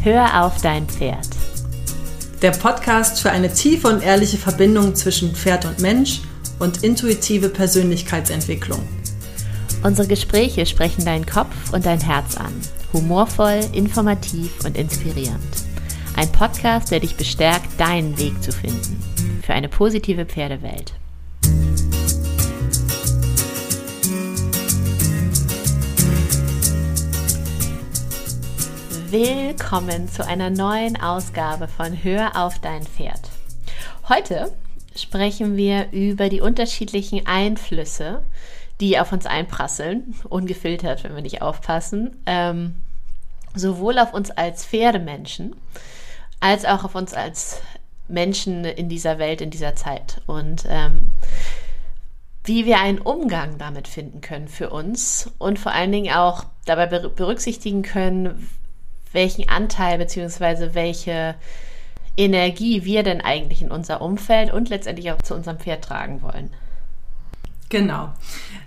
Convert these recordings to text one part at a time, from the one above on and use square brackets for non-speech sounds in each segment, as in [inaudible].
Hör auf dein Pferd. Der Podcast für eine tiefe und ehrliche Verbindung zwischen Pferd und Mensch und intuitive Persönlichkeitsentwicklung. Unsere Gespräche sprechen deinen Kopf und dein Herz an. Humorvoll, informativ und inspirierend. Ein Podcast, der dich bestärkt, deinen Weg zu finden. Für eine positive Pferdewelt. Willkommen zu einer neuen Ausgabe von Hör auf dein Pferd. Heute sprechen wir über die unterschiedlichen Einflüsse, die auf uns einprasseln, ungefiltert, wenn wir nicht aufpassen, ähm, sowohl auf uns als Pferdemenschen, als auch auf uns als Menschen in dieser Welt, in dieser Zeit. Und ähm, wie wir einen Umgang damit finden können für uns und vor allen Dingen auch dabei berücksichtigen können, welchen Anteil bzw. welche Energie wir denn eigentlich in unser Umfeld und letztendlich auch zu unserem Pferd tragen wollen. Genau.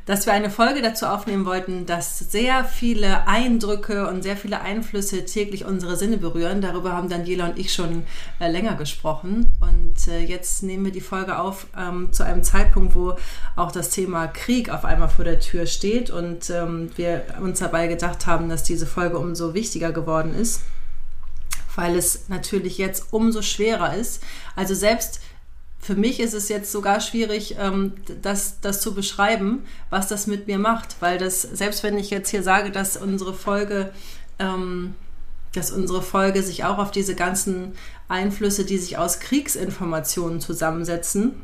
Dass wir eine Folge dazu aufnehmen wollten, dass sehr viele Eindrücke und sehr viele Einflüsse täglich unsere Sinne berühren. Darüber haben Daniela und ich schon äh, länger gesprochen. Und äh, jetzt nehmen wir die Folge auf ähm, zu einem Zeitpunkt, wo auch das Thema Krieg auf einmal vor der Tür steht und ähm, wir uns dabei gedacht haben, dass diese Folge umso wichtiger geworden ist, weil es natürlich jetzt umso schwerer ist. Also selbst für mich ist es jetzt sogar schwierig, ähm, das, das zu beschreiben, was das mit mir macht, weil das, selbst wenn ich jetzt hier sage, dass unsere Folge, ähm, dass unsere Folge sich auch auf diese ganzen Einflüsse, die sich aus Kriegsinformationen zusammensetzen,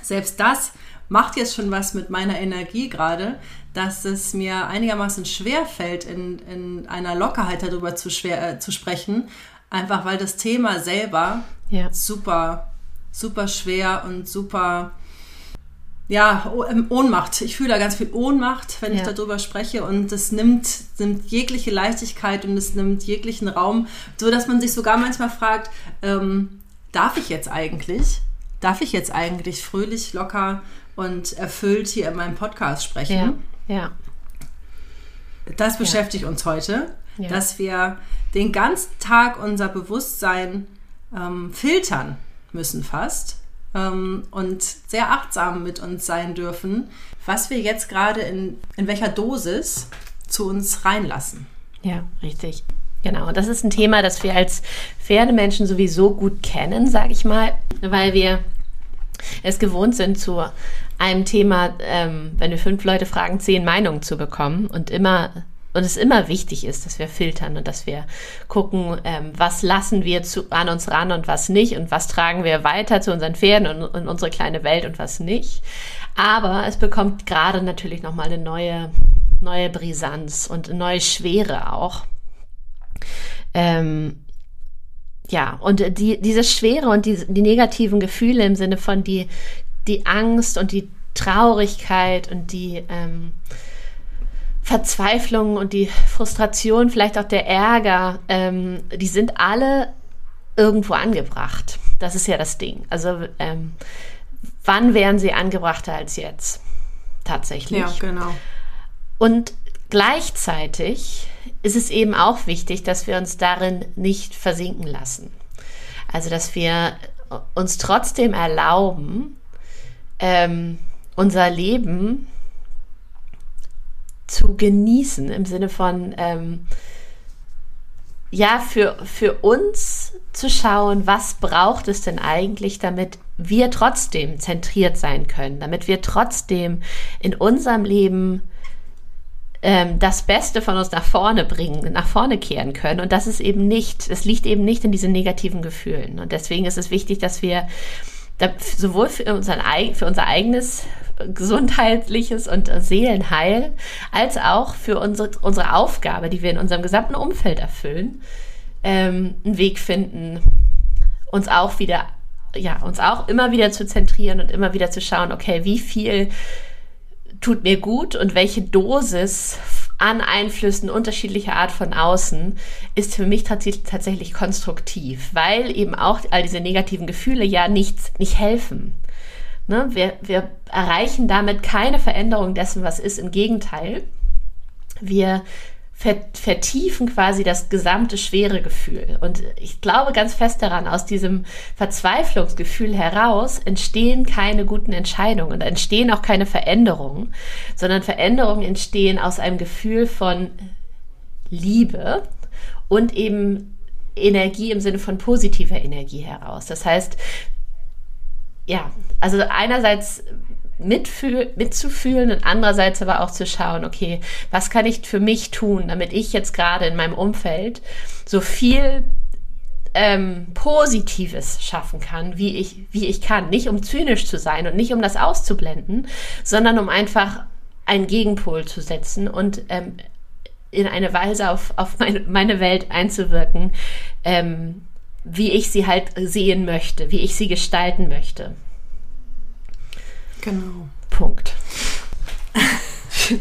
selbst das macht jetzt schon was mit meiner Energie gerade, dass es mir einigermaßen schwer fällt, in, in einer Lockerheit darüber zu, schwer, äh, zu sprechen, einfach weil das Thema selber ja. super super schwer und super, ja, ähm, Ohnmacht. Ich fühle da ganz viel Ohnmacht, wenn ja. ich darüber spreche und es nimmt, nimmt jegliche Leichtigkeit und es nimmt jeglichen Raum, so dass man sich sogar manchmal fragt, ähm, darf ich jetzt eigentlich? Darf ich jetzt eigentlich fröhlich, locker und erfüllt hier in meinem Podcast sprechen? Ja. ja. Das beschäftigt ja. uns heute, dass wir den ganzen Tag unser Bewusstsein ähm, filtern müssen fast ähm, und sehr achtsam mit uns sein dürfen, was wir jetzt gerade in, in welcher Dosis zu uns reinlassen. Ja, richtig. Genau, das ist ein Thema, das wir als Pferdemenschen sowieso gut kennen, sage ich mal, weil wir es gewohnt sind, zu einem Thema, ähm, wenn wir fünf Leute fragen, zehn Meinungen zu bekommen und immer und es immer wichtig ist, dass wir filtern und dass wir gucken, ähm, was lassen wir zu, an uns ran und was nicht und was tragen wir weiter zu unseren Pferden und, und unsere kleine Welt und was nicht. Aber es bekommt gerade natürlich nochmal eine neue, neue Brisanz und eine neue Schwere auch. Ähm, ja, und die, diese Schwere und die, die negativen Gefühle im Sinne von die, die Angst und die Traurigkeit und die, ähm, Verzweiflung und die Frustration, vielleicht auch der Ärger, ähm, die sind alle irgendwo angebracht. Das ist ja das Ding. Also ähm, wann wären sie angebrachter als jetzt? Tatsächlich. Ja, genau. Und gleichzeitig ist es eben auch wichtig, dass wir uns darin nicht versinken lassen. Also dass wir uns trotzdem erlauben, ähm, unser Leben zu genießen im Sinne von, ähm, ja, für, für uns zu schauen, was braucht es denn eigentlich, damit wir trotzdem zentriert sein können, damit wir trotzdem in unserem Leben ähm, das Beste von uns nach vorne bringen, nach vorne kehren können. Und das ist eben nicht, es liegt eben nicht in diesen negativen Gefühlen. Und deswegen ist es wichtig, dass wir sowohl für, unseren, für unser eigenes gesundheitliches und Seelenheil, als auch für unsere, unsere Aufgabe, die wir in unserem gesamten Umfeld erfüllen, ähm, einen Weg finden, uns auch wieder, ja, uns auch immer wieder zu zentrieren und immer wieder zu schauen, okay, wie viel tut mir gut und welche Dosis an Einflüssen unterschiedlicher Art von außen ist für mich tatsächlich konstruktiv, weil eben auch all diese negativen Gefühle ja nichts, nicht helfen. Ne? Wir, wir erreichen damit keine Veränderung dessen, was ist. Im Gegenteil, wir vertiefen quasi das gesamte schwere Gefühl. Und ich glaube ganz fest daran, aus diesem Verzweiflungsgefühl heraus entstehen keine guten Entscheidungen und entstehen auch keine Veränderungen, sondern Veränderungen entstehen aus einem Gefühl von Liebe und eben Energie im Sinne von positiver Energie heraus. Das heißt, ja, also einerseits mitfühl mitzufühlen und andererseits aber auch zu schauen, okay, was kann ich für mich tun, damit ich jetzt gerade in meinem Umfeld so viel ähm, Positives schaffen kann, wie ich, wie ich kann. Nicht um zynisch zu sein und nicht um das auszublenden, sondern um einfach einen Gegenpol zu setzen und ähm, in eine Weise auf, auf meine, meine Welt einzuwirken, ähm, wie ich sie halt sehen möchte, wie ich sie gestalten möchte. Genau. Punkt. [laughs]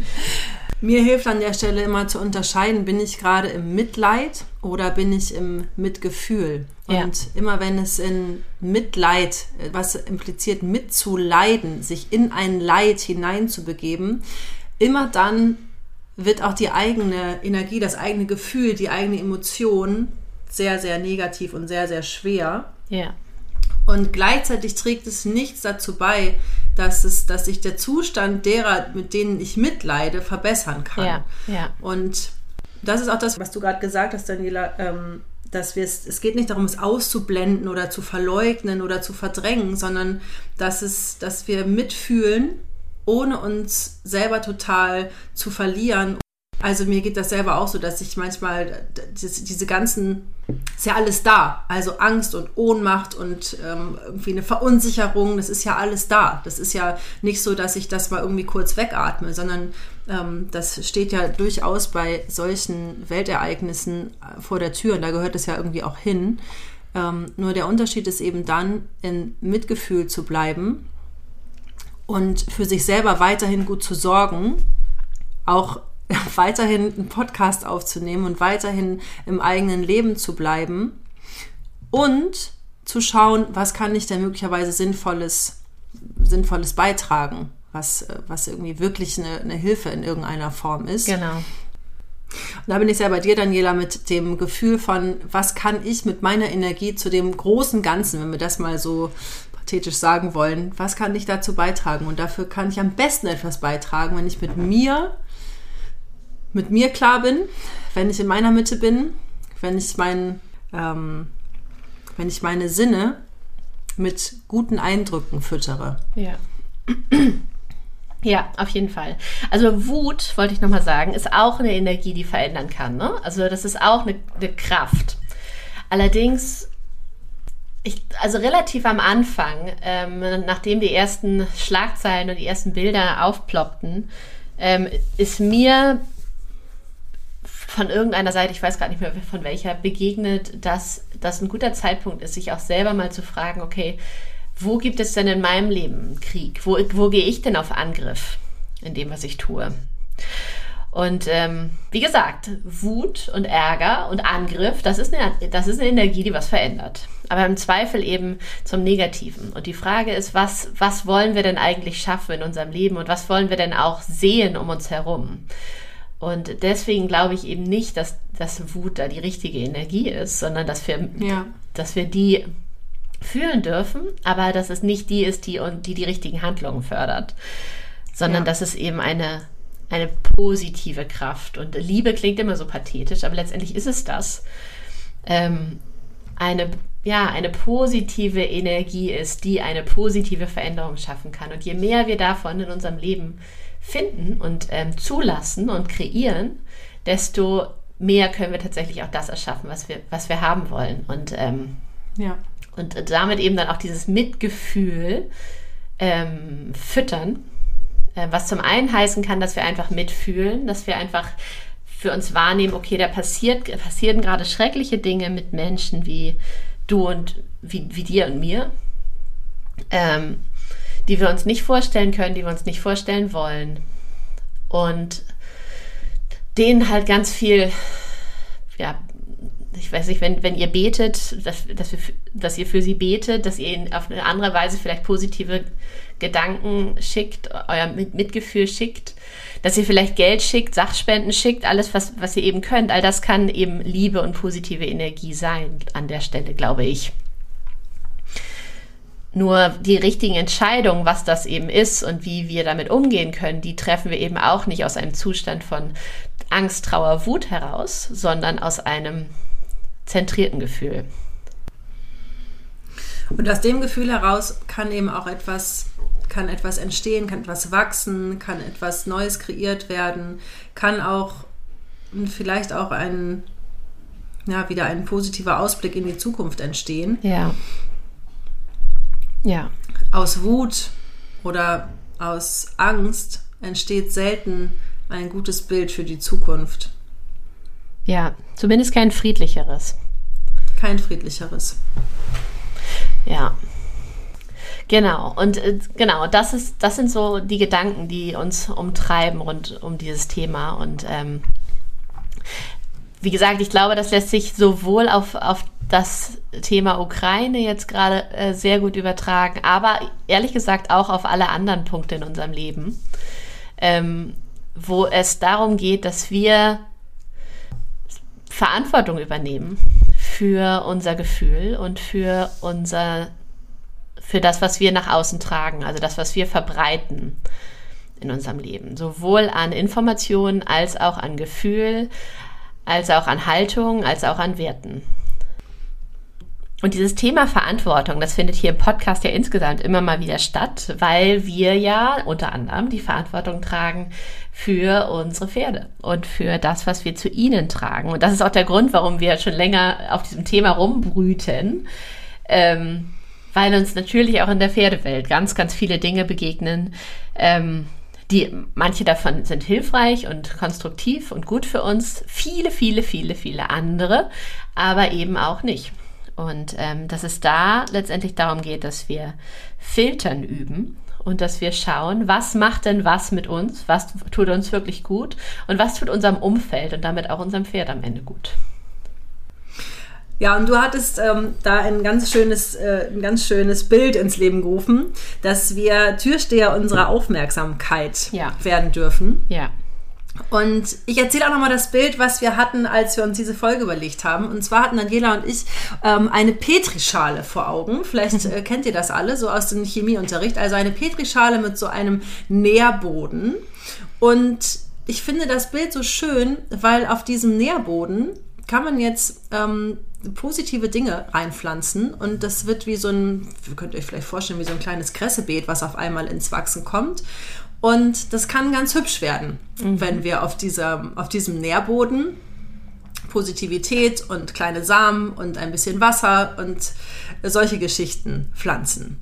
Mir hilft an der Stelle immer zu unterscheiden, bin ich gerade im Mitleid oder bin ich im Mitgefühl. Ja. Und immer wenn es in Mitleid, was impliziert mitzuleiden, sich in ein Leid hineinzubegeben, immer dann wird auch die eigene Energie, das eigene Gefühl, die eigene Emotion sehr, sehr negativ und sehr, sehr schwer. Ja. Und gleichzeitig trägt es nichts dazu bei, dass, es, dass sich der Zustand derer, mit denen ich mitleide, verbessern kann. Ja, ja. Und das ist auch das, was du gerade gesagt hast, Daniela, ähm, dass wir es, es geht nicht darum, es auszublenden oder zu verleugnen oder zu verdrängen, sondern dass es, dass wir mitfühlen, ohne uns selber total zu verlieren also mir geht das selber auch so, dass ich manchmal diese ganzen, ist ja alles da. Also Angst und Ohnmacht und ähm, irgendwie eine Verunsicherung, das ist ja alles da. Das ist ja nicht so, dass ich das mal irgendwie kurz wegatme, sondern ähm, das steht ja durchaus bei solchen Weltereignissen äh, vor der Tür und da gehört es ja irgendwie auch hin. Ähm, nur der Unterschied ist eben dann, in Mitgefühl zu bleiben und für sich selber weiterhin gut zu sorgen, auch [laughs] weiterhin einen Podcast aufzunehmen und weiterhin im eigenen Leben zu bleiben und zu schauen, was kann ich denn möglicherweise Sinnvolles, Sinnvolles beitragen, was, was irgendwie wirklich eine, eine Hilfe in irgendeiner Form ist. Genau. Und da bin ich sehr bei dir, Daniela, mit dem Gefühl von, was kann ich mit meiner Energie zu dem großen Ganzen, wenn wir das mal so pathetisch sagen wollen, was kann ich dazu beitragen? Und dafür kann ich am besten etwas beitragen, wenn ich mit mir mit mir klar bin, wenn ich in meiner Mitte bin, wenn ich, mein, ähm, wenn ich meine Sinne mit guten Eindrücken füttere. Ja. Ja, auf jeden Fall. Also Wut, wollte ich nochmal sagen, ist auch eine Energie, die verändern kann. Ne? Also das ist auch eine, eine Kraft. Allerdings, ich, also relativ am Anfang, ähm, nachdem die ersten Schlagzeilen und die ersten Bilder aufploppten, ähm, ist mir von irgendeiner Seite, ich weiß gar nicht mehr von welcher, begegnet, dass das ein guter Zeitpunkt ist, sich auch selber mal zu fragen, okay, wo gibt es denn in meinem Leben Krieg? Wo, wo gehe ich denn auf Angriff in dem, was ich tue? Und ähm, wie gesagt, Wut und Ärger und Angriff, das ist, eine, das ist eine Energie, die was verändert. Aber im Zweifel eben zum Negativen. Und die Frage ist, was, was wollen wir denn eigentlich schaffen in unserem Leben und was wollen wir denn auch sehen um uns herum? Und deswegen glaube ich eben nicht, dass, dass Wut da die richtige Energie ist, sondern dass wir, ja. dass wir die fühlen dürfen, aber dass es nicht die ist, die, die die richtigen Handlungen fördert, sondern ja. dass es eben eine, eine positive Kraft und Liebe klingt immer so pathetisch, aber letztendlich ist es das. Ähm, eine, ja, eine positive Energie ist, die eine positive Veränderung schaffen kann. Und je mehr wir davon in unserem Leben finden und ähm, zulassen und kreieren, desto mehr können wir tatsächlich auch das erschaffen, was wir, was wir haben wollen. Und, ähm, ja. und damit eben dann auch dieses Mitgefühl ähm, füttern, äh, was zum einen heißen kann, dass wir einfach mitfühlen, dass wir einfach für uns wahrnehmen, okay, da passiert, passieren gerade schreckliche Dinge mit Menschen wie du und wie, wie dir und mir. Ähm, die wir uns nicht vorstellen können, die wir uns nicht vorstellen wollen. Und denen halt ganz viel, ja, ich, weiß nicht, wenn, wenn ihr betet, dass, dass, wir, dass ihr für sie betet, dass ihr ihnen auf eine andere Weise vielleicht positive Gedanken schickt, euer Mitgefühl schickt, dass ihr vielleicht Geld schickt, Sachspenden schickt, alles, was, was ihr eben könnt. All das kann eben Liebe und positive Energie sein an der Stelle, glaube ich. Nur die richtigen Entscheidungen, was das eben ist und wie wir damit umgehen können, die treffen wir eben auch nicht aus einem Zustand von Angst, Trauer, Wut heraus, sondern aus einem zentrierten Gefühl. Und aus dem Gefühl heraus kann eben auch etwas, kann etwas entstehen, kann etwas wachsen, kann etwas Neues kreiert werden, kann auch vielleicht auch ein, ja, wieder ein positiver Ausblick in die Zukunft entstehen. Ja. Ja. Aus Wut oder aus Angst entsteht selten ein gutes Bild für die Zukunft. Ja, zumindest kein friedlicheres. Kein friedlicheres. Ja. Genau, und äh, genau, das ist, das sind so die Gedanken, die uns umtreiben rund um dieses Thema. Und ähm, wie gesagt, ich glaube, das lässt sich sowohl auf, auf das Thema Ukraine jetzt gerade äh, sehr gut übertragen, aber ehrlich gesagt auch auf alle anderen Punkte in unserem Leben, ähm, wo es darum geht, dass wir Verantwortung übernehmen für unser Gefühl und für unser, für das, was wir nach außen tragen, also das, was wir verbreiten in unserem Leben, sowohl an Informationen als auch an Gefühl, als auch an Haltung, als auch an Werten. Und dieses Thema Verantwortung, das findet hier im Podcast ja insgesamt immer mal wieder statt, weil wir ja unter anderem die Verantwortung tragen für unsere Pferde und für das, was wir zu ihnen tragen. Und das ist auch der Grund, warum wir schon länger auf diesem Thema rumbrüten, ähm, weil uns natürlich auch in der Pferdewelt ganz, ganz viele Dinge begegnen, ähm, die manche davon sind hilfreich und konstruktiv und gut für uns, viele, viele, viele, viele andere, aber eben auch nicht. Und ähm, dass es da letztendlich darum geht, dass wir filtern üben und dass wir schauen, was macht denn was mit uns, was tut uns wirklich gut und was tut unserem Umfeld und damit auch unserem Pferd am Ende gut. Ja, und du hattest ähm, da ein ganz schönes, äh, ein ganz schönes Bild ins Leben gerufen, dass wir Türsteher unserer Aufmerksamkeit ja. werden dürfen. Ja. Und ich erzähle auch nochmal das Bild, was wir hatten, als wir uns diese Folge überlegt haben. Und zwar hatten Daniela und ich ähm, eine Petrischale vor Augen. Vielleicht [laughs] äh, kennt ihr das alle, so aus dem Chemieunterricht. Also eine Petrischale mit so einem Nährboden. Und ich finde das Bild so schön, weil auf diesem Nährboden kann man jetzt ähm, positive Dinge reinpflanzen und das wird wie so ein, ihr könnt euch vielleicht vorstellen, wie so ein kleines Kressebeet, was auf einmal ins Wachsen kommt. Und das kann ganz hübsch werden, mhm. wenn wir auf, dieser, auf diesem Nährboden Positivität und kleine Samen und ein bisschen Wasser und solche Geschichten pflanzen.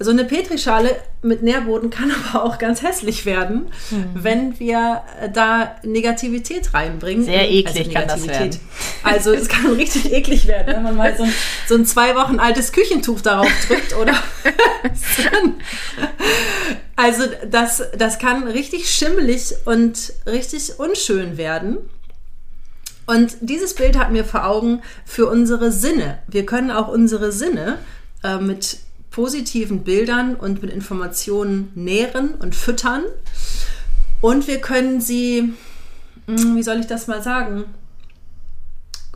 So eine Petrischale mit Nährboden kann [laughs] aber auch ganz hässlich werden, mhm. wenn wir da Negativität reinbringen. Sehr eklig also kann das werden. Also es kann richtig eklig werden, wenn man mal so ein, so ein zwei Wochen altes Küchentuch darauf drückt oder [laughs] [laughs] Also das, das kann richtig schimmelig und richtig unschön werden. Und dieses Bild hat mir vor Augen für unsere Sinne. Wir können auch unsere Sinne äh, mit positiven Bildern und mit Informationen nähren und füttern. Und wir können sie, hm, wie soll ich das mal sagen?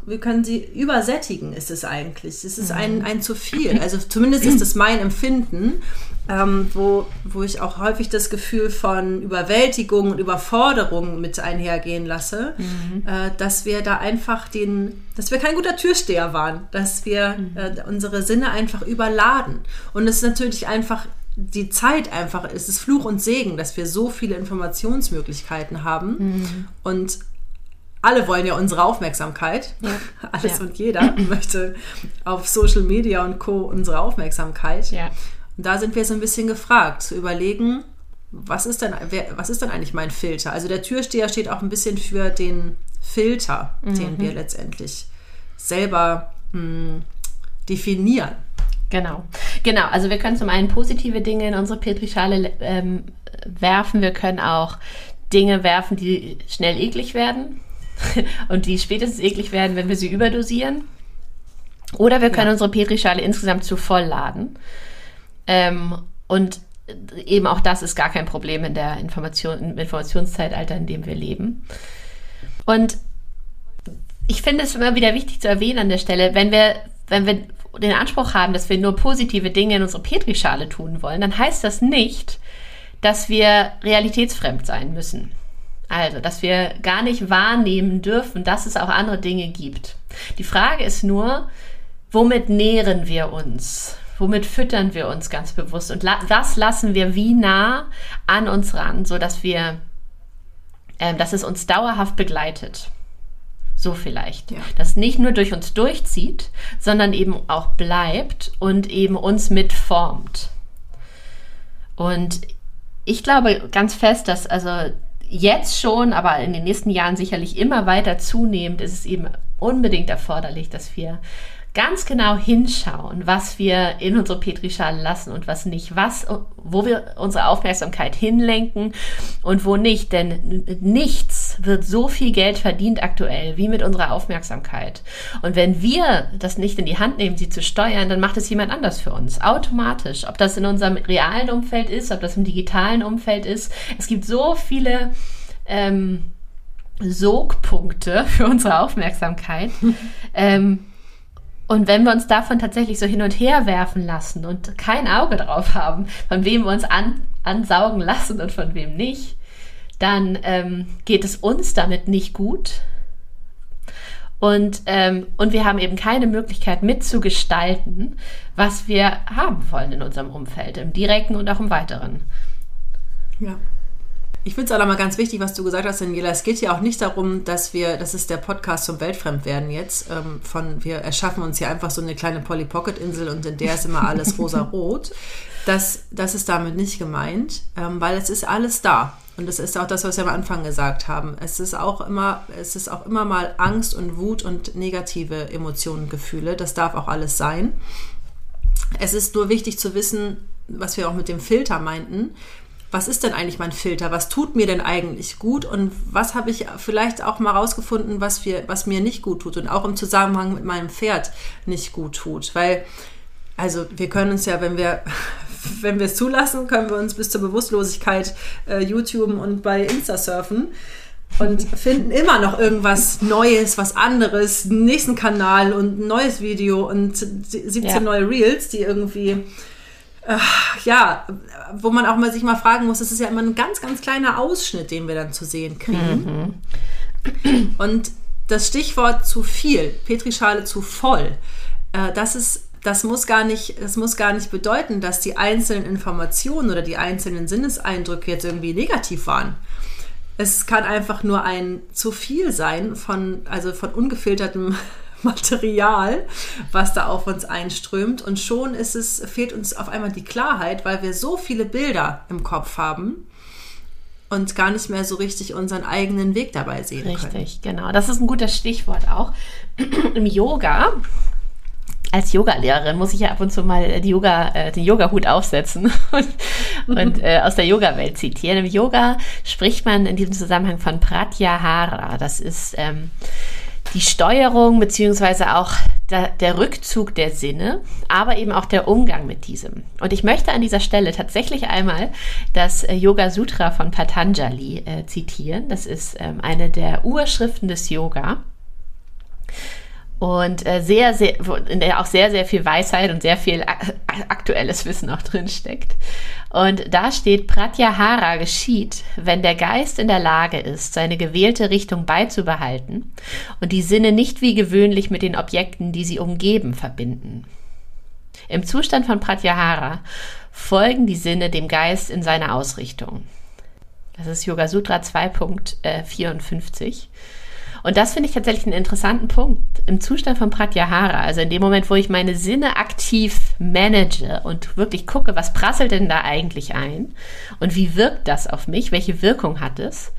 Wir können sie übersättigen, ist es eigentlich. Es ist ein, ein zu viel. Also zumindest ist es mein Empfinden ähm, wo, wo ich auch häufig das Gefühl von Überwältigung und Überforderung mit einhergehen lasse, mhm. äh, dass wir da einfach den, dass wir kein guter Türsteher waren, dass wir mhm. äh, unsere Sinne einfach überladen. Und es ist natürlich einfach die Zeit einfach, es ist Fluch und Segen, dass wir so viele Informationsmöglichkeiten haben mhm. und alle wollen ja unsere Aufmerksamkeit. Ja. [laughs] Alles ja. und jeder [laughs] möchte auf Social Media und Co. unsere Aufmerksamkeit. Ja. Und da sind wir so ein bisschen gefragt, zu überlegen, was ist denn, wer, was ist denn eigentlich mein Filter? Also der Türsteher steht auch ein bisschen für den Filter, mhm. den wir letztendlich selber mh, hm, definieren. Genau, genau. Also wir können zum einen positive Dinge in unsere Petrischale ähm, werfen. Wir können auch Dinge werfen, die schnell eklig werden. [laughs] und die spätestens eklig werden, wenn wir sie überdosieren. Oder wir können ja. unsere Petrischale insgesamt zu voll laden. Ähm, und eben auch das ist gar kein Problem in der Information, im Informationszeitalter, in dem wir leben. Und ich finde es immer wieder wichtig zu erwähnen an der Stelle, wenn wir, wenn wir den Anspruch haben, dass wir nur positive Dinge in unsere Petrischale tun wollen, dann heißt das nicht, dass wir realitätsfremd sein müssen. Also, dass wir gar nicht wahrnehmen dürfen, dass es auch andere Dinge gibt. Die Frage ist nur, womit nähren wir uns? Womit füttern wir uns ganz bewusst? Und la was lassen wir wie nah an uns ran, sodass wir, äh, dass es uns dauerhaft begleitet? So vielleicht. Ja. Das nicht nur durch uns durchzieht, sondern eben auch bleibt und eben uns mitformt. Und ich glaube ganz fest, dass also jetzt schon, aber in den nächsten Jahren sicherlich immer weiter zunehmend ist es eben unbedingt erforderlich, dass wir ganz genau hinschauen, was wir in unsere Petrischale lassen und was nicht, was, wo wir unsere Aufmerksamkeit hinlenken und wo nicht, denn nichts wird so viel Geld verdient aktuell wie mit unserer Aufmerksamkeit. Und wenn wir das nicht in die Hand nehmen, sie zu steuern, dann macht es jemand anders für uns, automatisch. Ob das in unserem realen Umfeld ist, ob das im digitalen Umfeld ist. Es gibt so viele ähm, Sogpunkte für unsere Aufmerksamkeit. [laughs] ähm, und wenn wir uns davon tatsächlich so hin und her werfen lassen und kein Auge drauf haben, von wem wir uns an, ansaugen lassen und von wem nicht, dann ähm, geht es uns damit nicht gut. Und, ähm, und wir haben eben keine Möglichkeit mitzugestalten, was wir haben wollen in unserem Umfeld, im direkten und auch im weiteren. Ja. Ich finde es auch nochmal ganz wichtig, was du gesagt hast, Daniela. Es geht ja auch nicht darum, dass wir, das ist der Podcast zum Weltfremdwerden jetzt, ähm, von wir erschaffen uns hier einfach so eine kleine Polly Pocket Insel und in der ist immer alles [laughs] rosa-rot. Das, das ist damit nicht gemeint, ähm, weil es ist alles da. Und das ist auch das, was wir am Anfang gesagt haben. Es ist auch immer, es ist auch immer mal Angst und Wut und negative Emotionen, Gefühle. Das darf auch alles sein. Es ist nur wichtig zu wissen, was wir auch mit dem Filter meinten was ist denn eigentlich mein Filter? Was tut mir denn eigentlich gut? Und was habe ich vielleicht auch mal rausgefunden, was, wir, was mir nicht gut tut und auch im Zusammenhang mit meinem Pferd nicht gut tut? Weil, also wir können uns ja, wenn wir, [laughs] wenn wir es zulassen, können wir uns bis zur Bewusstlosigkeit äh, YouTube und bei Insta surfen und finden immer noch irgendwas Neues, was anderes, nächsten Kanal und ein neues Video und 17 ja. neue Reels, die irgendwie ja, wo man auch mal sich mal fragen muss, das ist ja immer ein ganz, ganz kleiner Ausschnitt, den wir dann zu sehen kriegen. Mhm. Und das Stichwort zu viel, Petrischale zu voll, äh, das ist das muss gar nicht, das muss gar nicht bedeuten, dass die einzelnen Informationen oder die einzelnen Sinneseindrücke jetzt irgendwie negativ waren. Es kann einfach nur ein zu viel sein von, also von ungefiltertem [laughs] Material, was da auf uns einströmt. Und schon ist es, fehlt uns auf einmal die Klarheit, weil wir so viele Bilder im Kopf haben und gar nicht mehr so richtig unseren eigenen Weg dabei sehen richtig, können. Richtig, genau. Das ist ein gutes Stichwort auch. [clears throat] Im Yoga als Yogalehrerin muss ich ja ab und zu mal die Yoga, äh, den Yoga-Hut aufsetzen [laughs] und, und äh, aus der Yoga-Welt zitieren. Im Yoga spricht man in diesem Zusammenhang von Pratyahara. Das ist ähm, die Steuerung beziehungsweise auch der, der, Rückzug der Sinne, aber eben auch der Umgang mit diesem. Und ich möchte an dieser Stelle tatsächlich einmal das äh, Yoga Sutra von Patanjali äh, zitieren. Das ist ähm, eine der Urschriften des Yoga und äh, sehr, sehr, in der auch sehr, sehr viel Weisheit und sehr viel aktuelles Wissen auch drin steckt. Und da steht, Pratyahara geschieht, wenn der Geist in der Lage ist, seine gewählte Richtung beizubehalten und die Sinne nicht wie gewöhnlich mit den Objekten, die sie umgeben, verbinden. Im Zustand von Pratyahara folgen die Sinne dem Geist in seiner Ausrichtung. Das ist Yoga Sutra 2.54. Und das finde ich tatsächlich einen interessanten Punkt. Im Zustand von Pratyahara, also in dem Moment, wo ich meine Sinne aktiv manage und wirklich gucke, was prasselt denn da eigentlich ein und wie wirkt das auf mich, welche Wirkung hat es,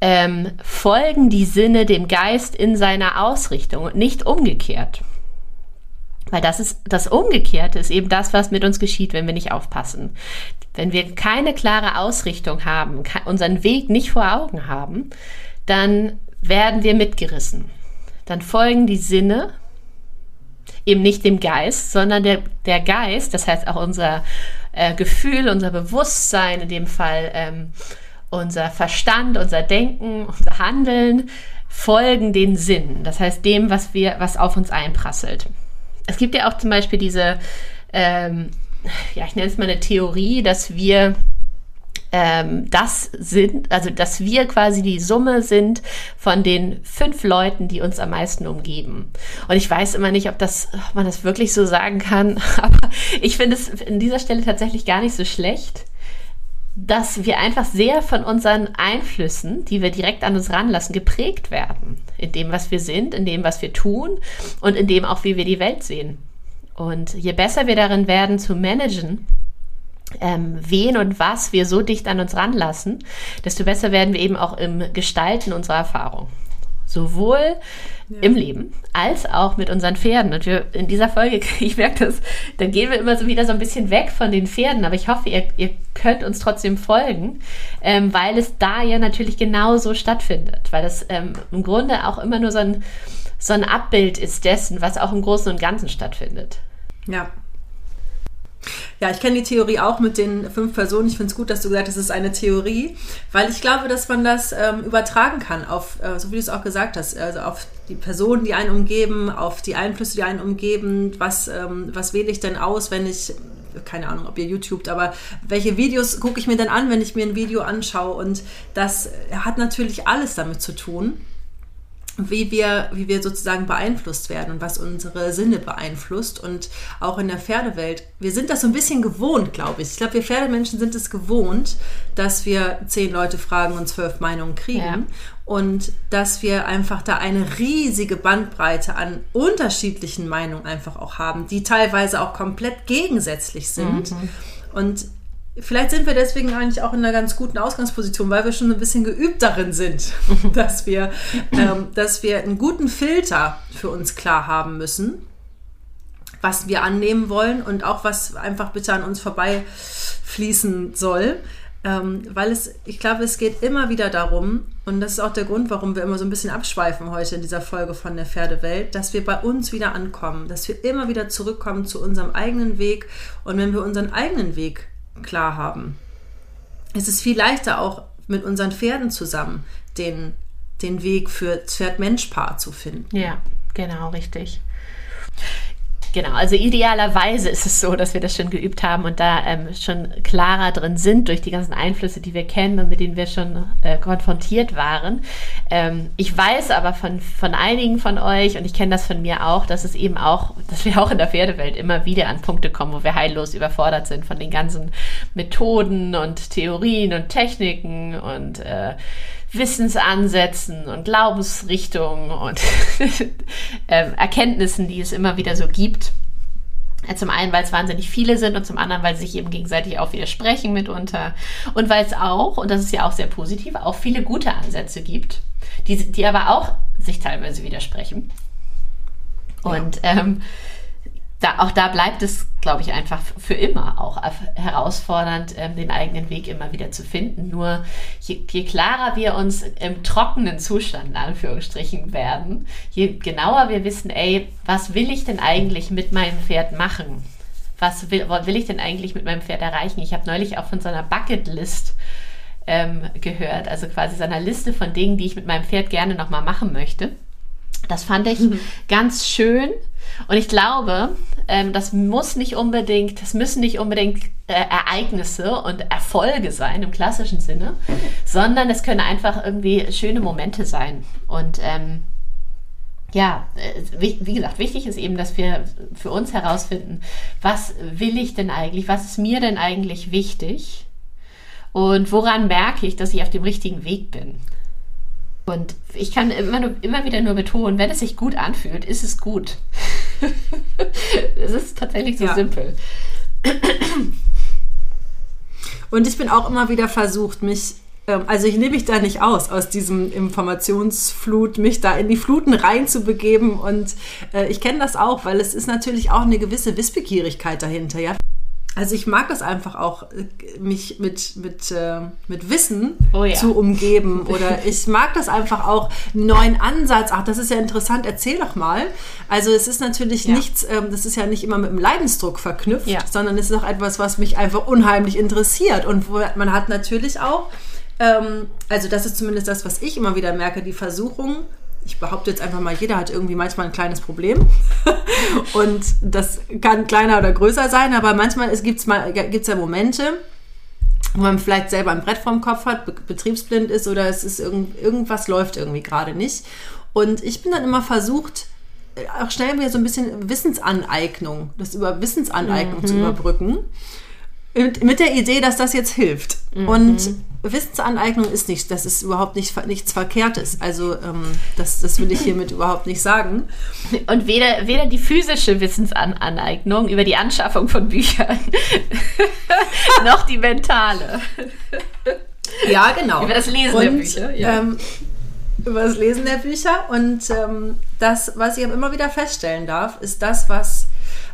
ähm, folgen die Sinne dem Geist in seiner Ausrichtung und nicht umgekehrt. Weil das ist das Umgekehrte ist eben das, was mit uns geschieht, wenn wir nicht aufpassen. Wenn wir keine klare Ausrichtung haben, unseren Weg nicht vor Augen haben, dann werden wir mitgerissen. Dann folgen die Sinne eben nicht dem Geist, sondern der, der Geist, das heißt auch unser äh, Gefühl, unser Bewusstsein, in dem Fall ähm, unser Verstand, unser Denken, unser Handeln, folgen den Sinnen. Das heißt dem, was wir, was auf uns einprasselt. Es gibt ja auch zum Beispiel diese, ähm, ja, ich nenne es mal eine Theorie, dass wir ähm, das sind, also dass wir quasi die Summe sind von den fünf Leuten, die uns am meisten umgeben. Und ich weiß immer nicht, ob das, ob man das wirklich so sagen kann, [laughs] aber ich finde es an dieser Stelle tatsächlich gar nicht so schlecht dass wir einfach sehr von unseren Einflüssen, die wir direkt an uns ranlassen, geprägt werden. In dem, was wir sind, in dem, was wir tun und in dem auch, wie wir die Welt sehen. Und je besser wir darin werden zu managen, ähm, wen und was wir so dicht an uns ranlassen, desto besser werden wir eben auch im Gestalten unserer Erfahrung. Sowohl ja. im Leben als auch mit unseren Pferden. Und wir in dieser Folge, [laughs] ich merke das, dann gehen wir immer so wieder so ein bisschen weg von den Pferden, aber ich hoffe, ihr, ihr könnt uns trotzdem folgen, ähm, weil es da ja natürlich genauso stattfindet, weil es ähm, im Grunde auch immer nur so ein, so ein Abbild ist dessen, was auch im Großen und Ganzen stattfindet. Ja, ja, ich kenne die Theorie auch mit den fünf Personen. Ich finde es gut, dass du gesagt hast, es ist eine Theorie, weil ich glaube, dass man das ähm, übertragen kann auf, äh, so wie du es auch gesagt hast, also auf die Personen, die einen umgeben, auf die Einflüsse, die einen umgeben. Was, ähm, was wähle ich denn aus, wenn ich keine Ahnung, ob ihr YouTubt, aber welche Videos gucke ich mir denn an, wenn ich mir ein Video anschaue? Und das hat natürlich alles damit zu tun wie wir, wie wir sozusagen beeinflusst werden und was unsere Sinne beeinflusst. Und auch in der Pferdewelt, wir sind das so ein bisschen gewohnt, glaube ich. Ich glaube, wir Pferdemenschen sind es gewohnt, dass wir zehn Leute fragen und zwölf Meinungen kriegen. Ja. Und dass wir einfach da eine riesige Bandbreite an unterschiedlichen Meinungen einfach auch haben, die teilweise auch komplett gegensätzlich sind. Mhm. Und Vielleicht sind wir deswegen eigentlich auch in einer ganz guten Ausgangsposition, weil wir schon ein bisschen geübt darin sind, [laughs] dass wir, ähm, dass wir einen guten Filter für uns klar haben müssen, was wir annehmen wollen und auch was einfach bitte an uns vorbeifließen soll. Ähm, weil es, ich glaube, es geht immer wieder darum, und das ist auch der Grund, warum wir immer so ein bisschen abschweifen heute in dieser Folge von der Pferdewelt, dass wir bei uns wieder ankommen, dass wir immer wieder zurückkommen zu unserem eigenen Weg. Und wenn wir unseren eigenen Weg klar haben. Es ist viel leichter auch mit unseren Pferden zusammen den, den Weg für Pferd-Mensch-Paar zu finden. Ja, genau, richtig. Genau, also idealerweise ist es so, dass wir das schon geübt haben und da ähm, schon klarer drin sind durch die ganzen Einflüsse, die wir kennen und mit denen wir schon äh, konfrontiert waren. Ähm, ich weiß aber von, von einigen von euch und ich kenne das von mir auch, dass es eben auch, dass wir auch in der Pferdewelt immer wieder an Punkte kommen, wo wir heillos überfordert sind von den ganzen Methoden und Theorien und Techniken und äh, Wissensansätzen und Glaubensrichtungen und [laughs] äh, Erkenntnissen, die es immer wieder so gibt. Zum einen, weil es wahnsinnig viele sind und zum anderen, weil sie sich eben gegenseitig auch widersprechen mitunter. Und weil es auch, und das ist ja auch sehr positiv, auch viele gute Ansätze gibt, die, die aber auch sich teilweise widersprechen. Und ja. ähm, da, auch da bleibt es, glaube ich, einfach für immer auch herausfordernd, ähm, den eigenen Weg immer wieder zu finden. Nur je, je, klarer wir uns im trockenen Zustand, in Anführungsstrichen, werden, je genauer wir wissen, ey, was will ich denn eigentlich mit meinem Pferd machen? Was will, was will ich denn eigentlich mit meinem Pferd erreichen? Ich habe neulich auch von so einer Bucketlist ähm, gehört, also quasi so einer Liste von Dingen, die ich mit meinem Pferd gerne nochmal machen möchte. Das fand ich mhm. ganz schön und ich glaube, ähm, das muss nicht unbedingt, das müssen nicht unbedingt äh, Ereignisse und Erfolge sein im klassischen Sinne, sondern es können einfach irgendwie schöne Momente sein. Und ähm, ja, äh, wie, wie, gesagt, wichtig ist eben, dass wir für uns herausfinden, was will ich denn eigentlich, was ist mir denn eigentlich wichtig und woran merke ich, dass ich auf dem richtigen Weg bin. Und ich kann immer, nur, immer wieder nur betonen, wenn es sich gut anfühlt, ist es gut. [laughs] es ist tatsächlich so ja. simpel. Und ich bin auch immer wieder versucht, mich, ähm, also ich nehme mich da nicht aus, aus diesem Informationsflut, mich da in die Fluten reinzubegeben. Und äh, ich kenne das auch, weil es ist natürlich auch eine gewisse Wissbegierigkeit dahinter, ja. Also ich mag das einfach auch, äh, mich mit, mit, äh, mit Wissen Oh ja. zu umgeben. [laughs] Oder ich mag das einfach auch, einen neuen Ansatz. Ach, das ist ja interessant, erzähl doch mal. Also es ist natürlich Ja. nichts, ähm, das ist ja nicht immer mit dem Leidensdruck verknüpft, Ja. sondern es ist auch etwas, was mich einfach unheimlich interessiert. Und wo man hat natürlich auch, ähm, also das ist zumindest das, was ich immer wieder merke, die Versuchung, ich behaupte jetzt einfach mal, jeder hat irgendwie manchmal ein kleines Problem. [laughs] Und das kann kleiner oder größer sein, aber manchmal gibt es mal, gibt's ja Momente, wo man vielleicht selber ein Brett vorm Kopf hat, be betriebsblind ist oder es ist irgend, irgendwas läuft irgendwie gerade nicht. Und ich bin dann immer versucht, äh, auch schnell wieder so ein bisschen Wissensaneignung, das über Wissensaneignung zu überbrücken. Mit, mit der Idee, dass das jetzt hilft. Und Wissensaneignung ist nicht, das ist überhaupt nicht, nichts Verkehrtes. Also ähm, das, das will ich hiermit überhaupt nicht sagen. Und weder, weder die physische Wissensaneignung über die Anschaffung von Büchern, [laughs] noch die mentale. Ja, genau. Über das Lesen der Bücher, ja. Ähm, über das Lesen der Bücher. Und ähm, das, was ich immer wieder feststellen darf, ist das, was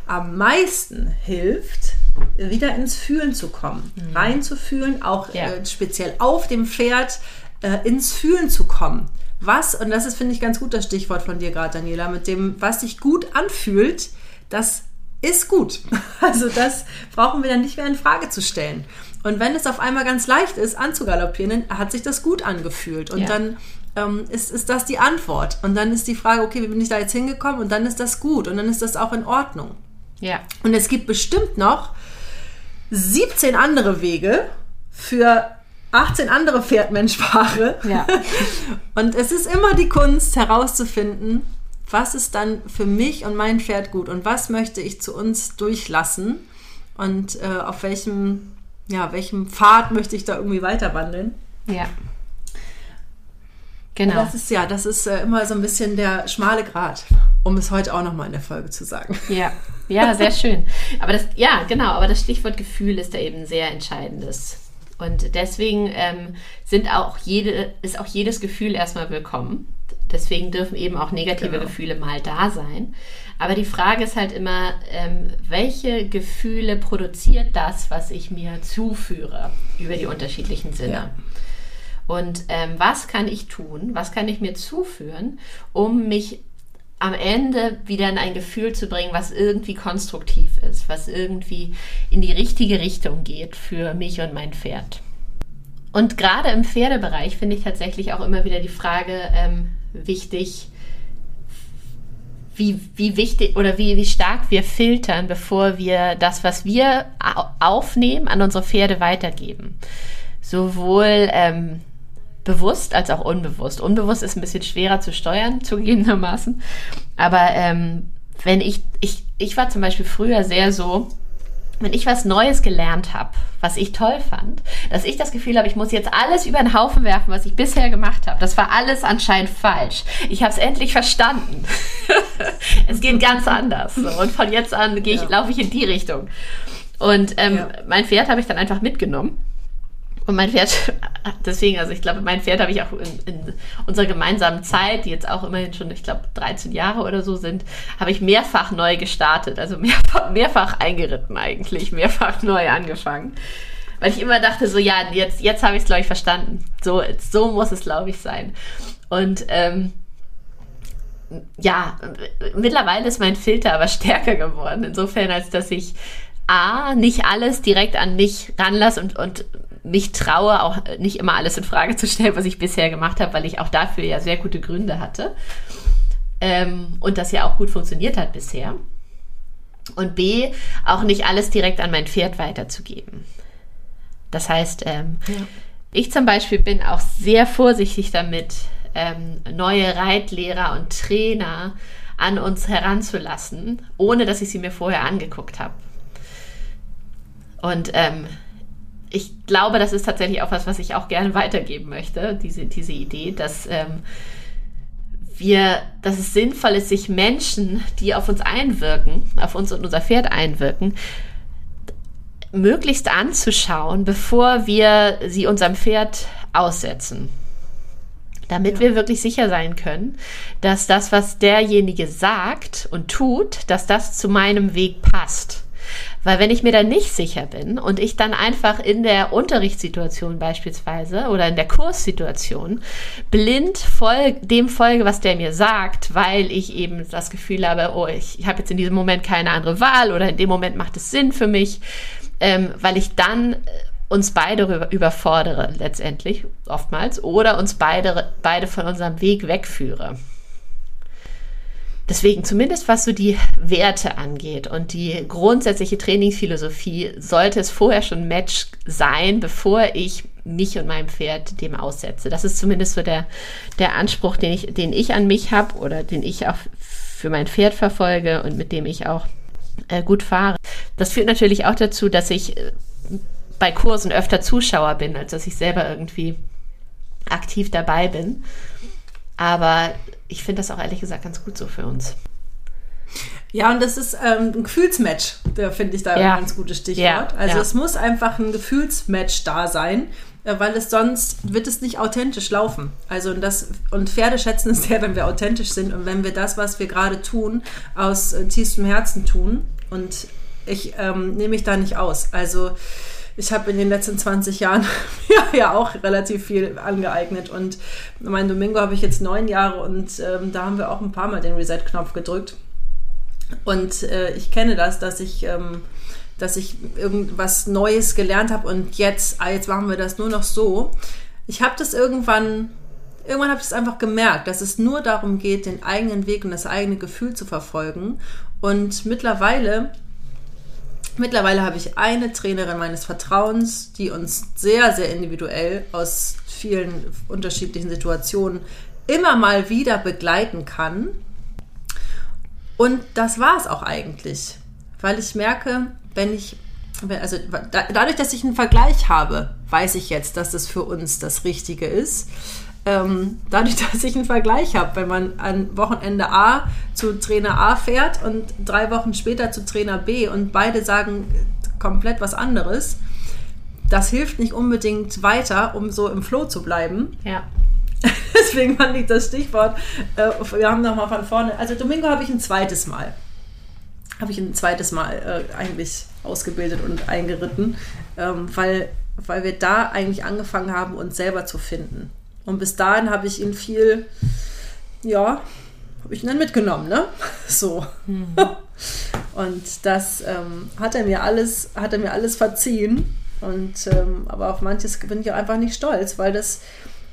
am meisten hilft, wieder ins Fühlen zu kommen. Reinzufühlen, auch Mhm. Ja. äh, speziell auf dem Pferd äh, ins Fühlen zu kommen. Was, und das ist, finde ich, ganz gut das Stichwort von dir gerade, Daniela, mit dem, was sich gut anfühlt, das ist gut. [laughs] Also das brauchen wir dann nicht mehr in Frage zu stellen. Und wenn es auf einmal ganz leicht ist, anzugaloppieren, dann hat sich das gut angefühlt. Und Ja. dann ähm, ist, ist das die Antwort. Und dann ist die Frage, okay, wie bin ich da jetzt hingekommen? Und dann ist das gut. Und dann ist das auch in Ordnung. Ja. Und es gibt bestimmt noch 17 andere Wege für 18 andere Pferdmenschpaare. Ja. [laughs] Und es ist immer die Kunst herauszufinden, was ist dann für mich und mein Pferd gut und was möchte ich zu uns durchlassen und äh, auf welchem, ja, welchem Pfad möchte ich da irgendwie weiter wandeln. Ja. Genau. Das ist ja, das ist äh, immer so ein bisschen der schmale Grat, um es heute auch nochmal in der Folge zu sagen. Ja, ja, sehr schön. Aber das, ja, genau, aber das Stichwort Gefühl ist da eben ein sehr entscheidendes. Und deswegen ähm, sind auch jede, ist auch jedes Gefühl erstmal willkommen. Deswegen dürfen eben auch negative Genau. Gefühle mal da sein. Aber die Frage ist halt immer, ähm, welche Gefühle produziert das, was ich mir zuführe über die unterschiedlichen Sinne? Ja. Und ähm, was kann ich tun, was kann ich mir zuführen, um mich am Ende wieder in ein Gefühl zu bringen, was irgendwie konstruktiv ist, was irgendwie in die richtige Richtung geht für mich und mein Pferd. Und gerade im Pferdebereich finde ich tatsächlich auch immer wieder die Frage ähm, wichtig, wie, wie wichtig oder wie, wie stark wir filtern, bevor wir das, was wir au- aufnehmen, an unsere Pferde weitergeben. Sowohl ähm, bewusst als auch unbewusst. Unbewusst ist ein bisschen schwerer zu steuern, [laughs] zugegebenermaßen. Aber ähm, wenn ich, ich, ich war zum Beispiel früher sehr so, wenn ich was Neues gelernt habe, was ich toll fand, dass ich das Gefühl habe, ich muss jetzt alles über den Haufen werfen, was ich bisher gemacht habe. Das war alles anscheinend falsch. Ich habe es endlich verstanden. [laughs] es geht ganz anders. So. Und von jetzt an gehe ich, Ja. laufe ich in die Richtung. Und ähm, Ja. mein Pferd habe ich dann einfach mitgenommen. Und mein Pferd, [laughs] deswegen, also ich glaube, mein Pferd habe ich auch in, in unserer gemeinsamen Zeit, die jetzt auch immerhin schon, ich glaube, 13 Jahre oder so sind, habe ich mehrfach neu gestartet. Also mehrfach, mehrfach eingeritten eigentlich, mehrfach neu angefangen. Weil ich immer dachte, so, ja, jetzt, jetzt habe ich es, glaube ich, verstanden. So, so muss es, glaube ich, sein. Und ähm, ja, mittlerweile ist mein Filter aber [laughs] stärker geworden. Insofern, als dass ich A, nicht alles direkt an mich ranlasse und, und mich traue, auch nicht immer alles in Frage zu stellen, was ich bisher gemacht habe, weil ich auch dafür ja sehr gute Gründe hatte. Ähm, und das ja auch gut funktioniert hat bisher. Und B, auch nicht alles direkt an mein Pferd weiterzugeben. Das heißt, ähm, ich zum Beispiel bin auch sehr vorsichtig damit, ähm, neue Reitlehrer und Trainer an uns heranzulassen, ohne dass ich sie mir vorher angeguckt habe. Und ähm, ich glaube, das ist tatsächlich auch was, was ich auch gerne weitergeben möchte, diese, diese Idee, dass ähm, wir, dass es sinnvoll ist, sich Menschen, die auf uns einwirken, auf uns und unser Pferd einwirken, möglichst anzuschauen, bevor wir sie unserem Pferd aussetzen. Damit wir wirklich sicher sein können, dass das, was derjenige sagt und tut, dass das zu meinem Weg passt. Weil wenn ich mir da nicht sicher bin und ich dann einfach in der Unterrichtssituation beispielsweise oder in der Kurssituation blind voll, dem folge, was der mir sagt, weil ich eben das Gefühl habe, oh, ich, ich habe jetzt in diesem Moment keine andere Wahl oder in dem Moment macht es Sinn für mich, ähm, weil ich dann uns beide überfordere letztendlich oftmals oder uns beide, beide von unserem Weg wegführe. Deswegen, zumindest was so die Werte angeht und die grundsätzliche Trainingsphilosophie, sollte es vorher schon Match sein, bevor ich mich und meinem Pferd dem aussetze. Das ist zumindest so der, der Anspruch, den ich, den ich an mich habe oder den ich auch für mein Pferd verfolge und mit dem ich auch äh, gut fahre. Das führt natürlich auch dazu, dass ich äh, bei Kursen öfter Zuschauer bin, als dass ich selber irgendwie aktiv dabei bin. Aber ich finde das auch ehrlich gesagt ganz gut so für uns. Ja, und das ist ähm, ein Gefühlsmatch, da finde ich da ja. ein ganz gutes Stichwort. Ja, also ja. es muss einfach ein Gefühlsmatch da sein, äh, weil es sonst wird es nicht authentisch laufen. Also und das und Pferde schätzen es [laughs] sehr, wenn wir authentisch sind und wenn wir das, was wir gerade tun, aus äh, tiefstem Herzen tun. Und ich ähm, nehme mich da nicht aus. Also ich habe in den letzten 20 Jahren [laughs] ja, auch relativ viel angeeignet. Und mein Domingo habe ich jetzt neun Jahre und ähm, da haben wir auch ein paar Mal den Reset-Knopf gedrückt. Und äh, ich kenne das, dass ich, ähm, dass ich irgendwas Neues gelernt habe und jetzt, ah, jetzt machen wir das nur noch so. Ich habe das irgendwann, irgendwann habe ich es einfach gemerkt, dass es nur darum geht, den eigenen Weg und das eigene Gefühl zu verfolgen. Und mittlerweile Mittlerweile habe ich eine Trainerin meines Vertrauens, die uns sehr, sehr individuell aus vielen unterschiedlichen Situationen immer mal wieder begleiten kann. Und das war es auch eigentlich, weil ich merke, wenn ich, also dadurch, dass ich einen Vergleich habe, weiß ich jetzt, dass das für uns das Richtige ist ähm, dadurch, [laughs] dass ich einen Vergleich habe, wenn man an Wochenende A zu Trainer A fährt und drei Wochen später zu Trainer B und beide sagen komplett was anderes, das hilft nicht unbedingt weiter, um so im Flow zu bleiben. Ja. [laughs] Deswegen fand ich das Stichwort, äh, wir haben nochmal von vorne, also Domingo habe ich ein zweites Mal, habe ich ein zweites Mal äh, eigentlich ausgebildet und eingeritten, ähm, weil, weil wir da eigentlich angefangen haben, uns selber zu finden. Und bis dahin habe ich ihn viel, ja, habe ich ihn dann mitgenommen, ne? [laughs] So. Mhm. Und das ähm, hat er mir alles, hat er mir alles verziehen. Und ähm, aber auf manches bin ich auch einfach nicht stolz, weil das,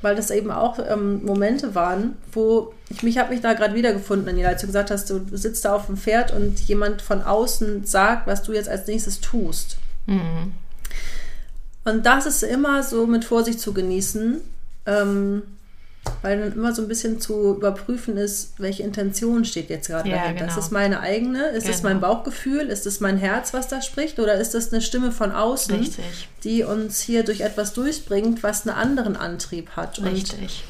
weil das eben auch ähm, Momente waren, wo ich mich habe mich da gerade wiedergefunden, Daniela, als du gesagt hast, du sitzt da auf dem Pferd und jemand von außen sagt, was du jetzt als nächstes tust. Mhm. Und das ist immer so mit Vorsicht zu genießen, ähm, weil dann immer so ein bisschen zu überprüfen ist, welche Intention steht jetzt gerade ja, dahinter. Genau. Ist das meine eigene? Ist genau. das mein Bauchgefühl? Ist das mein Herz, was da spricht? Oder ist das eine Stimme von außen, Richtig. die uns hier durch etwas durchbringt, was einen anderen Antrieb hat? Richtig.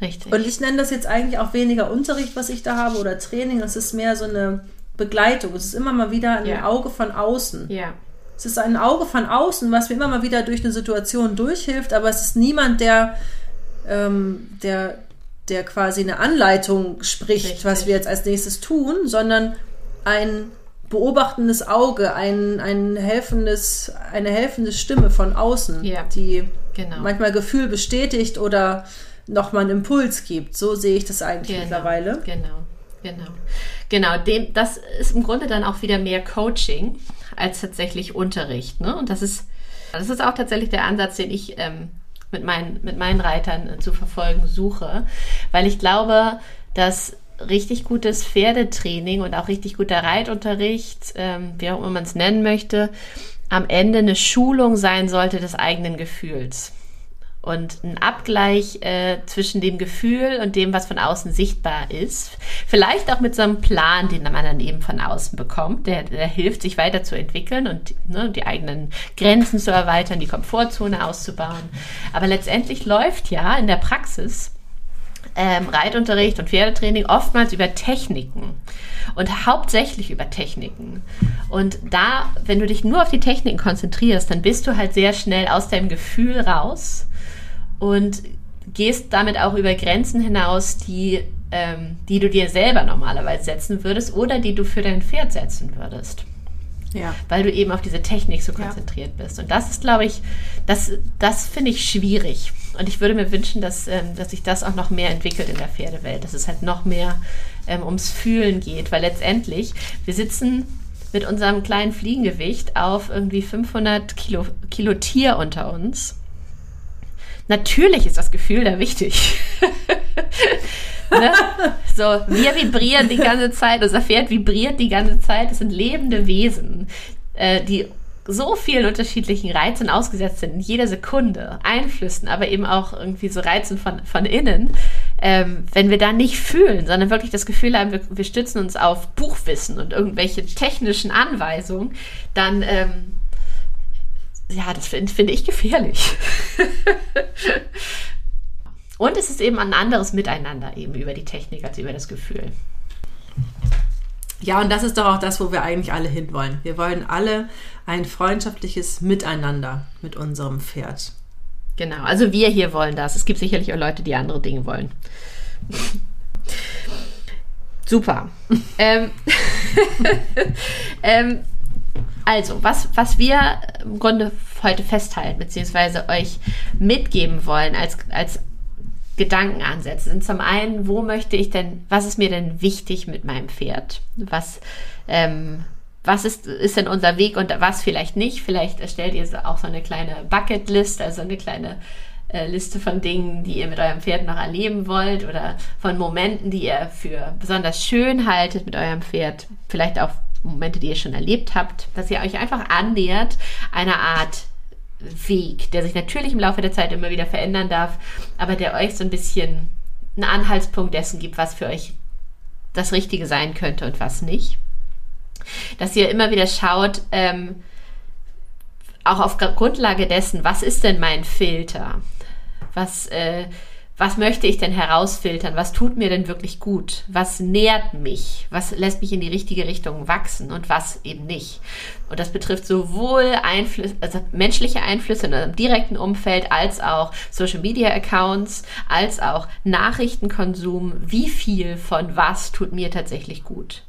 Und, Richtig. Und ich nenne das jetzt eigentlich auch weniger Unterricht, was ich da habe, oder Training. Es ist mehr so eine Begleitung. Es ist immer mal wieder ein ja. Auge von außen. Ja. Es ist ein Auge von außen, was mir immer mal wieder durch eine Situation durchhilft, aber es ist niemand, der, ähm, der, der quasi eine Anleitung spricht, Richtig. was wir jetzt als nächstes tun, sondern ein beobachtendes Auge, ein, ein helfendes, eine helfende Stimme von außen, ja, die genau. manchmal Gefühl bestätigt oder nochmal einen Impuls gibt. So sehe ich das eigentlich genau, mittlerweile. Genau, genau. Genau, dem, das ist im Grunde dann auch wieder mehr Coaching als tatsächlich Unterricht. Ne? Und das ist, das ist auch tatsächlich der Ansatz, den ich ähm, mit, meinen, mit meinen Reitern äh, zu verfolgen suche, weil ich glaube, dass richtig gutes Pferdetraining und auch richtig guter Reitunterricht, ähm, wie auch immer man es nennen möchte, am Ende eine Schulung sein sollte des eigenen Gefühls und ein Abgleich äh, zwischen dem Gefühl und dem, was von außen sichtbar ist. Vielleicht auch mit so einem Plan, den man dann eben von außen bekommt, der, der hilft, sich weiterzuentwickeln und ne, die eigenen Grenzen zu erweitern, die Komfortzone auszubauen. Aber letztendlich läuft ja in der Praxis ähm, Reitunterricht und Pferdetraining oftmals über Techniken und hauptsächlich über Techniken. Und da, wenn du dich nur auf die Techniken konzentrierst, dann bist du halt sehr schnell aus deinem Gefühl raus und gehst damit auch über Grenzen hinaus, die, ähm, die du dir selber normalerweise setzen würdest oder die du für dein Pferd setzen würdest. Ja. Weil du eben auf diese Technik so konzentriert ja. bist. Und das ist, glaube ich, das, das finde ich schwierig. Und ich würde mir wünschen, dass, ähm, dass sich das auch noch mehr entwickelt in der Pferdewelt, dass es halt noch mehr ähm, ums Fühlen geht. Weil letztendlich, wir sitzen mit unserem kleinen Fliegengewicht auf irgendwie 500 Kilo, Kilo Tier unter uns. Natürlich ist das Gefühl da wichtig. [laughs] ne? So, wir vibrieren die ganze Zeit, unser Pferd vibriert die ganze Zeit. Das sind lebende Wesen, äh, die so vielen unterschiedlichen Reizen ausgesetzt sind, in jeder Sekunde, Einflüssen, aber eben auch irgendwie so Reizen von, von innen, ähm, wenn wir da nicht fühlen, sondern wirklich das Gefühl haben, wir, wir stützen uns auf Buchwissen und irgendwelche technischen Anweisungen, dann, ähm, ja, das finde find ich gefährlich. [laughs] und es ist eben ein anderes Miteinander eben über die Technik als über das Gefühl. Ja, und das ist doch auch das, wo wir eigentlich alle hinwollen. Wir wollen alle ein freundschaftliches Miteinander mit unserem Pferd. Genau, also wir hier wollen das. Es gibt sicherlich auch Leute, die andere Dinge wollen. Super. [laughs] ähm, [laughs] ähm, also, was, was wir im Grunde heute festhalten, beziehungsweise euch mitgeben wollen als, als Gedankenansätze sind zum einen, wo möchte ich denn, was ist mir denn wichtig mit meinem Pferd? Was, ähm, was ist, ist denn unser Weg und was vielleicht nicht? Vielleicht erstellt ihr auch so eine kleine Bucketlist, also eine kleine äh, Liste von Dingen, die ihr mit eurem Pferd noch erleben wollt oder von Momenten, die ihr für besonders schön haltet mit eurem Pferd. Vielleicht auch Momente, die ihr schon erlebt habt, dass ihr euch einfach annähert einer Art Weg, der sich natürlich im Laufe der Zeit immer wieder verändern darf, aber der euch so ein bisschen einen Anhaltspunkt dessen gibt, was für euch das Richtige sein könnte und was nicht. Dass ihr immer wieder schaut, ähm, auch auf Grundlage dessen, was ist denn mein Filter? Was, äh, was möchte ich denn herausfiltern? Was tut mir denn wirklich gut? Was nährt mich? Was lässt mich in die richtige Richtung wachsen und was eben nicht? Und das betrifft sowohl Einflüsse, also menschliche Einflüsse in einem direkten Umfeld, als auch Social Media Accounts, als auch Nachrichtenkonsum. Wie viel von was tut mir tatsächlich gut?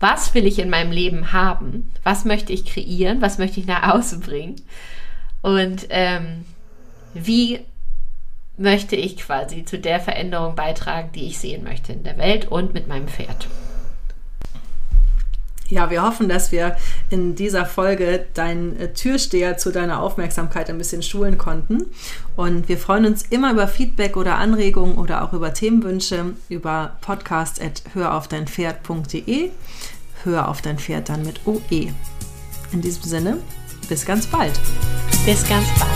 Was will ich in meinem Leben haben? Was möchte ich kreieren? Was möchte ich nach außen bringen? Und ähm, wie möchte ich quasi zu der Veränderung beitragen, die ich sehen möchte in der Welt und mit meinem Pferd. Ja, wir hoffen, dass wir in dieser Folge deinen äh, Türsteher zu deiner Aufmerksamkeit ein bisschen schulen konnten. Und wir freuen uns immer über Feedback oder Anregungen oder auch über Themenwünsche über podcast.höraufdeinpferd.de. Hör auf dein Pferd dann mit OE. In diesem Sinne, bis ganz bald. Bis ganz bald.